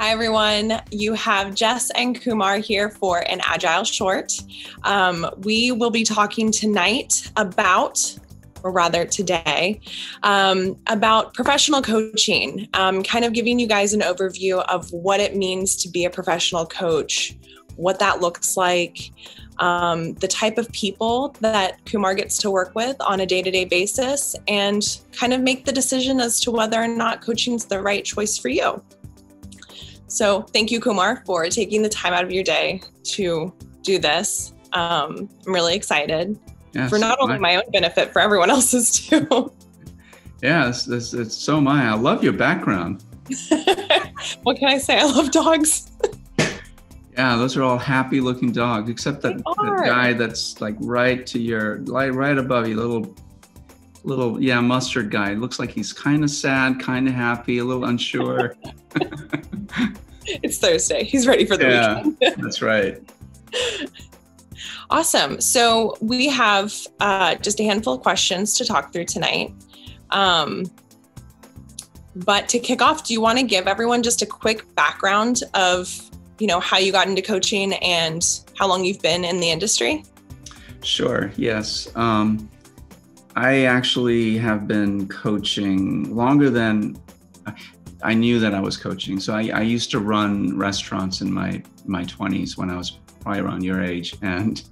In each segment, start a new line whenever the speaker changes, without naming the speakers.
Hi, everyone. You have Jess and Kumar here for an Agile Short. Um, we will be talking tonight about, or rather today, um, about professional coaching, um, kind of giving you guys an overview of what it means to be a professional coach, what that looks like, um, the type of people that Kumar gets to work with on a day to day basis, and kind of make the decision as to whether or not coaching is the right choice for you. So, thank you, Kumar, for taking the time out of your day to do this. Um, I'm really excited yes, for not only my own benefit, for everyone else's too.
yeah, it's, it's, it's so my. I love your background.
what can I say? I love dogs.
Yeah, those are all happy looking dogs, except that, that guy that's like right to your right right above you, little little yeah, mustard guy. Looks like he's kind of sad, kind of happy, a little unsure.
it's Thursday. He's ready for the yeah,
weekend. that's right.
Awesome. So we have uh, just a handful of questions to talk through tonight. Um, but to kick off, do you want to give everyone just a quick background of you know how you got into coaching and how long you've been in the industry
sure yes um, i actually have been coaching longer than i knew that i was coaching so i, I used to run restaurants in my my 20s when i was probably around your age and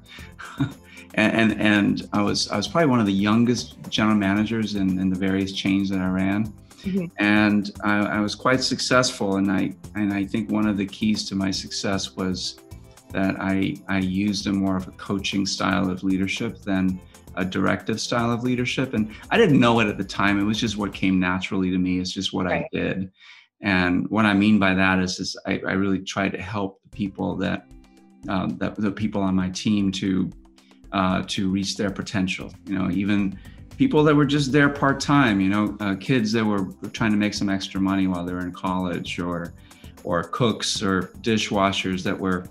and, and i was i was probably one of the youngest general managers in, in the various chains that i ran Mm-hmm. And I, I, was quite successful. And I and I think one of the keys to my success was that I I used a more of a coaching style of leadership than a directive style of leadership. And I didn't know it at the time. It was just what came naturally to me. It's just what right. I did. And what I mean by that is, is I, I really try to help the people that um, that the people on my team to uh, to reach their potential. You know, even people that were just there part time, you know, uh, kids that were trying to make some extra money while they were in college, or or cooks or dishwashers that were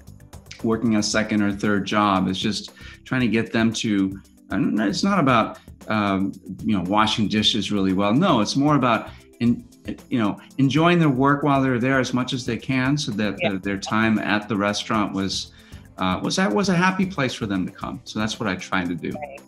working a second or third job. It's just trying to get them to. It's not about um, you know washing dishes really well. No, it's more about in you know enjoying their work while they're there as much as they can, so that yeah. their, their time at the restaurant was. Uh, was that was a happy place for them to come. So that's what I tried to do. Right.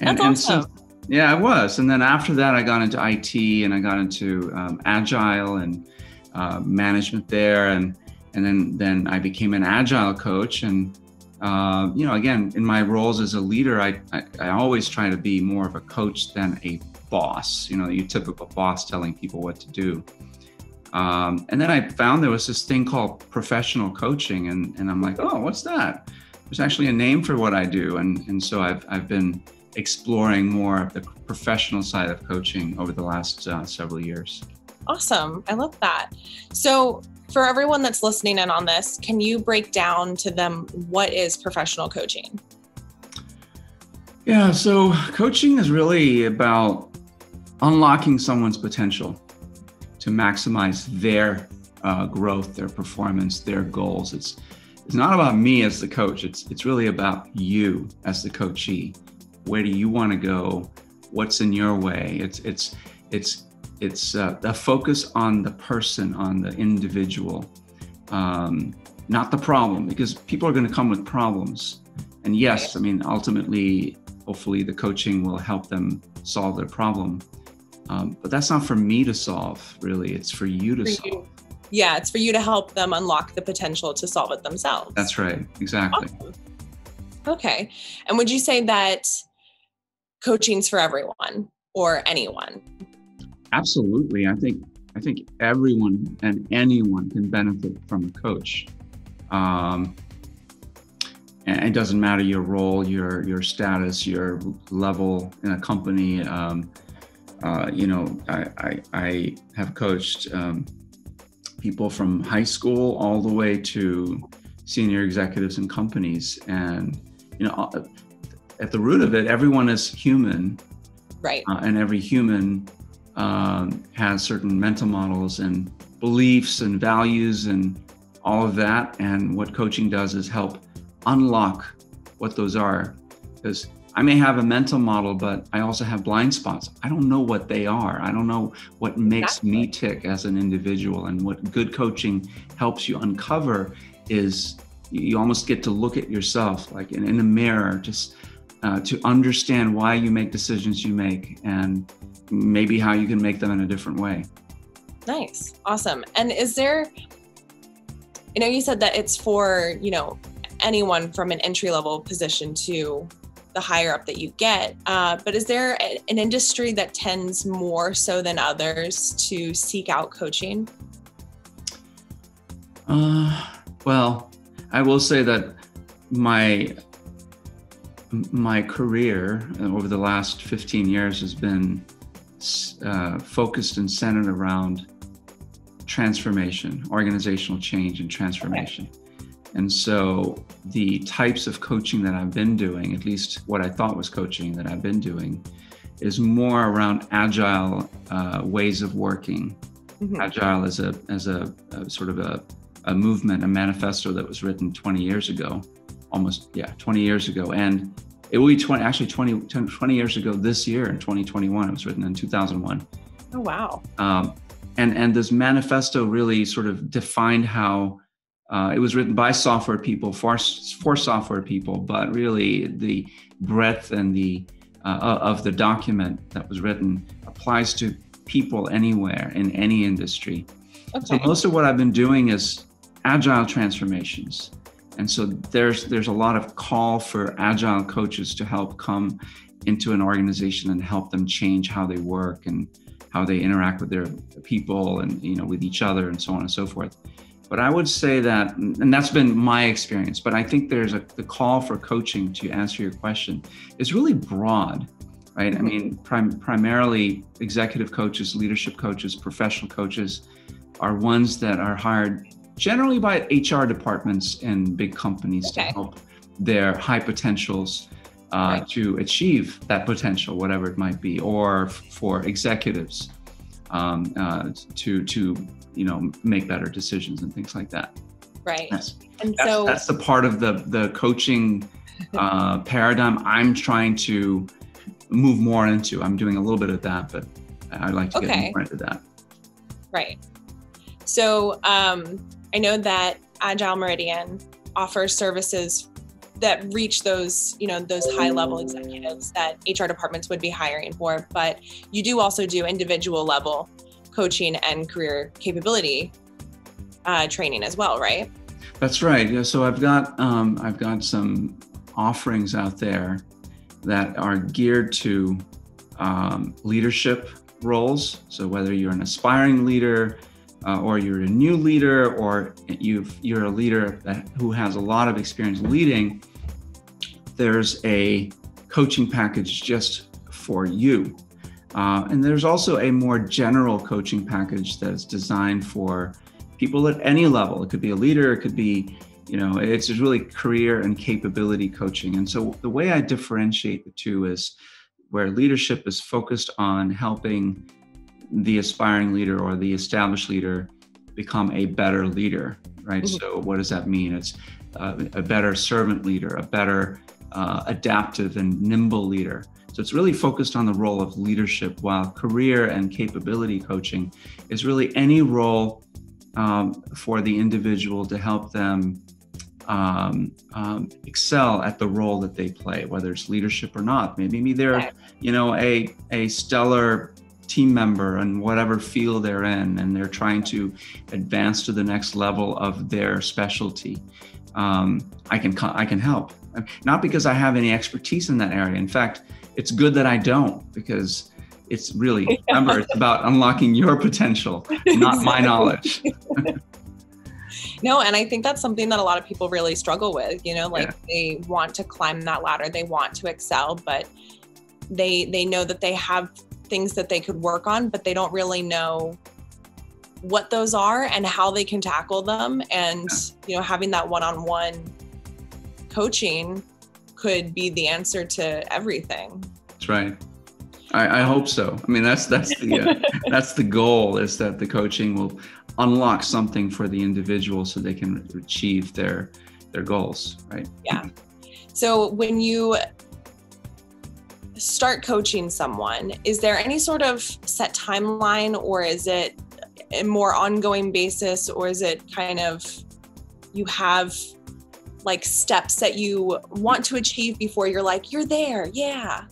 And, that's and awesome.
so yeah, I was. And then after that, I got into IT and I got into um, agile and uh, management there, and and then then I became an agile coach. And uh, you know, again, in my roles as a leader, I, I, I always try to be more of a coach than a boss. You know, your typical boss telling people what to do. Um, and then I found there was this thing called professional coaching, and and I'm like, oh, what's that? There's actually a name for what I do, and and so I've I've been exploring more of the professional side of coaching over the last uh, several years.
Awesome. I love that. So, for everyone that's listening in on this, can you break down to them what is professional coaching?
Yeah, so coaching is really about unlocking someone's potential to maximize their uh, growth, their performance, their goals. It's it's not about me as the coach. It's it's really about you as the coachee where do you want to go what's in your way it's it's it's it's uh, a focus on the person on the individual um, not the problem because people are going to come with problems. And yes i mean ultimately hopefully the coaching will help them solve their problem. Um, but that's not for me to solve really. It's for you to for solve. You.
yeah it's for you to help them unlock the potential to solve it themselves.
That's right. Exactly.
Awesome. okay. And would you say that coaching's for everyone or anyone.
Absolutely. I think I think everyone and anyone can benefit from a coach. Um, and it doesn't matter your role, your your status, your level in a company. Um, uh, you know, I, I, I have coached um, people from high school all the way to senior executives in companies, and you know, at the root of it, everyone is human.
Right.
Uh, and every human um, has certain mental models and beliefs and values and all of that. And what coaching does is help unlock what those are. Because I may have a mental model, but I also have blind spots. I don't know what they are. I don't know what makes exactly. me tick as an individual. And what good coaching helps you uncover is you almost get to look at yourself like in, in a mirror, just uh, to understand why you make decisions you make and maybe how you can make them in a different way.
Nice. Awesome. And is there, you know, you said that it's for, you know, anyone from an entry level position to the higher up that you get. Uh, but is there a, an industry that tends more so than others to seek out coaching?
Uh, well, I will say that my my career over the last 15 years has been uh, focused and centered around transformation, organizational change, and transformation. Okay. And so the types of coaching that I've been doing, at least what I thought was coaching that I've been doing, is more around agile uh, ways of working. Mm-hmm. Agile as a as a, a sort of a, a movement, a manifesto that was written 20 years ago, almost yeah, 20 years ago, and it will be 20 actually 20 20 years ago this year in 2021. It was written in 2001.
Oh wow.
Um, and and this manifesto really sort of defined how uh, it was written by software people for, for software people, but really the breadth and the uh, of the document that was written applies to people anywhere in any industry. Okay. So most of what I've been doing is agile transformations, and so there's there's a lot of call for agile coaches to help come into an organization and help them change how they work and how they interact with their people and you know with each other and so on and so forth. But I would say that, and that's been my experience, but I think there's a the call for coaching to answer your question is really broad, right? I mm-hmm. mean, prim- primarily executive coaches, leadership coaches, professional coaches are ones that are hired generally by HR departments in big companies okay. to help their high potentials uh, right. to achieve that potential, whatever it might be, or f- for executives um, uh, to to you know make better decisions and things like that
right
yes. and that's, so that's the part of the the coaching uh, paradigm i'm trying to move more into i'm doing a little bit of that but i'd like to okay. get more into that
right so um, i know that agile meridian offers services that reach those you know those high level executives that hr departments would be hiring for but you do also do individual level coaching and career capability uh, training as well, right?
That's right. Yeah. So I've got um, I've got some offerings out there that are geared to um, leadership roles. So whether you're an aspiring leader uh, or you're a new leader or you've you're a leader that, who has a lot of experience leading, there's a coaching package just for you. Uh, and there's also a more general coaching package that's designed for people at any level. It could be a leader, it could be, you know, it's really career and capability coaching. And so the way I differentiate the two is where leadership is focused on helping the aspiring leader or the established leader become a better leader, right? Mm-hmm. So what does that mean? It's uh, a better servant leader, a better uh, adaptive and nimble leader. So it's really focused on the role of leadership, while career and capability coaching is really any role um, for the individual to help them um, um, excel at the role that they play, whether it's leadership or not. Maybe they're, you know, a a stellar team member and whatever field they're in, and they're trying to advance to the next level of their specialty. Um, I can I can help, not because I have any expertise in that area. In fact, it's good that I don't because it's really remember it's about unlocking your potential, not my knowledge.
no, and I think that's something that a lot of people really struggle with. You know, like yeah. they want to climb that ladder, they want to excel, but they they know that they have things that they could work on, but they don't really know what those are and how they can tackle them. And yeah. you know, having that one-on-one coaching could be the answer to everything.
That's right. I, I hope so. I mean, that's that's the uh, that's the goal is that the coaching will unlock something for the individual so they can achieve their their goals, right?
Yeah. So when you start coaching someone, is there any sort of set timeline or is it a more ongoing basis or is it kind of you have like steps that you want to achieve before you're like, you're there? Yeah.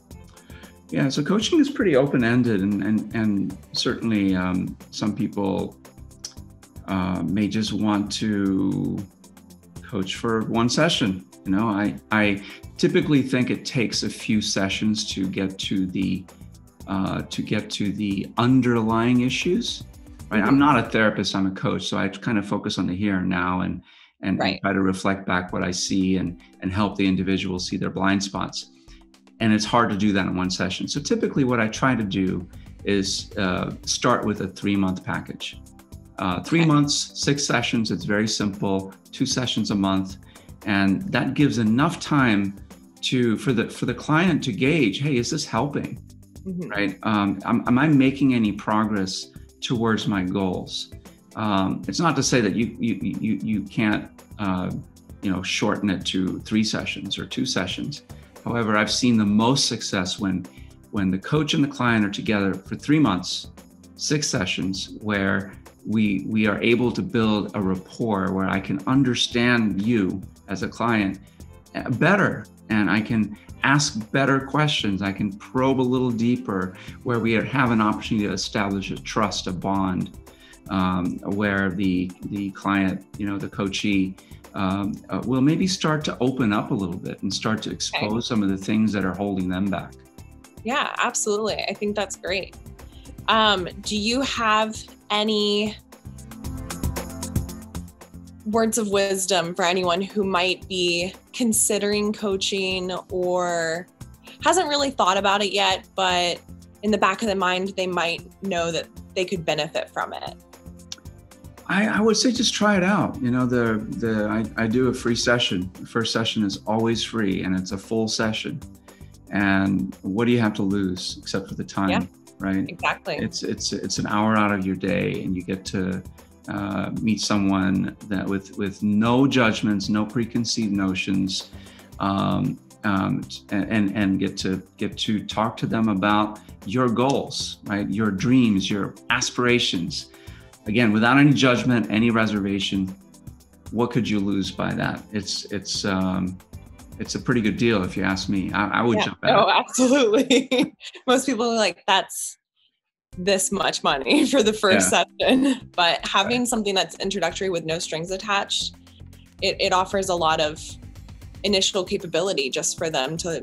Yeah, so coaching is pretty open ended, and, and, and certainly um, some people uh, may just want to coach for one session. You know, I, I typically think it takes a few sessions to get to the uh, to get to the underlying issues. Right. I'm not a therapist. I'm a coach, so I kind of focus on the here and now and and, right. try to reflect back what I see and and help the individual see their blind spots. And it's hard to do that in one session. So typically, what I try to do is uh, start with a three month package. Uh, three okay. months, six sessions. It's very simple. Two sessions a month, and that gives enough time to for the for the client to gauge. Hey, is this helping? Mm-hmm. Right? Um, am, am, I making any progress towards my goals? Um, it's not to say that you you you you can't uh, you know shorten it to three sessions or two sessions. However, I've seen the most success when when the coach and the client are together for three months, six sessions, where we we are able to build a rapport where I can understand you as a client uh, better and I can ask better questions. I can probe a little deeper where we have an opportunity to establish a trust, a bond, um, where the the client, you know, the coachee um, uh, will maybe start to open up a little bit and start to expose okay. some of the things that are holding them back.
Yeah, absolutely. I think that's great. Um, do you have any words of wisdom for anyone who might be considering coaching or hasn't really thought about it yet, but in the back of the mind, they might know that they could benefit from it?
I, I would say just try it out. You know, the the I, I do a free session. The first session is always free and it's a full session. And what do you have to lose except for the time? Yeah right?
Exactly.
It's it's it's an hour out of your day, and you get to uh, meet someone that with with no judgments, no preconceived notions, um, um, and and get to get to talk to them about your goals, right? Your dreams, your aspirations. Again, without any judgment, any reservation. What could you lose by that? It's it's um, it's a pretty good deal if you ask me. I, I would yeah, jump
at Oh, absolutely. Most people are like, that's this much money for the first yeah. session. But having right. something that's introductory with no strings attached, it, it offers a lot of initial capability just for them to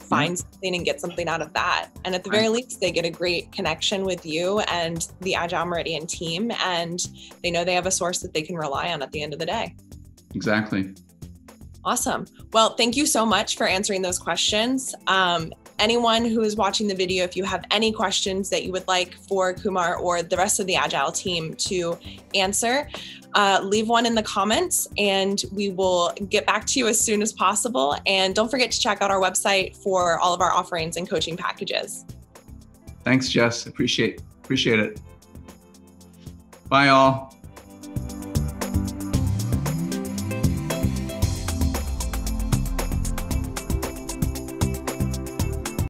find mm-hmm. something and get something out of that. And at the very least, they get a great connection with you and the Agile Meridian team, and they know they have a source that they can rely on at the end of the day.
Exactly.
Awesome. Well, thank you so much for answering those questions. Um, anyone who is watching the video, if you have any questions that you would like for Kumar or the rest of the Agile team to answer, uh, leave one in the comments and we will get back to you as soon as possible. And don't forget to check out our website for all of our offerings and coaching packages.
Thanks, Jess. Appreciate appreciate it. Bye, all.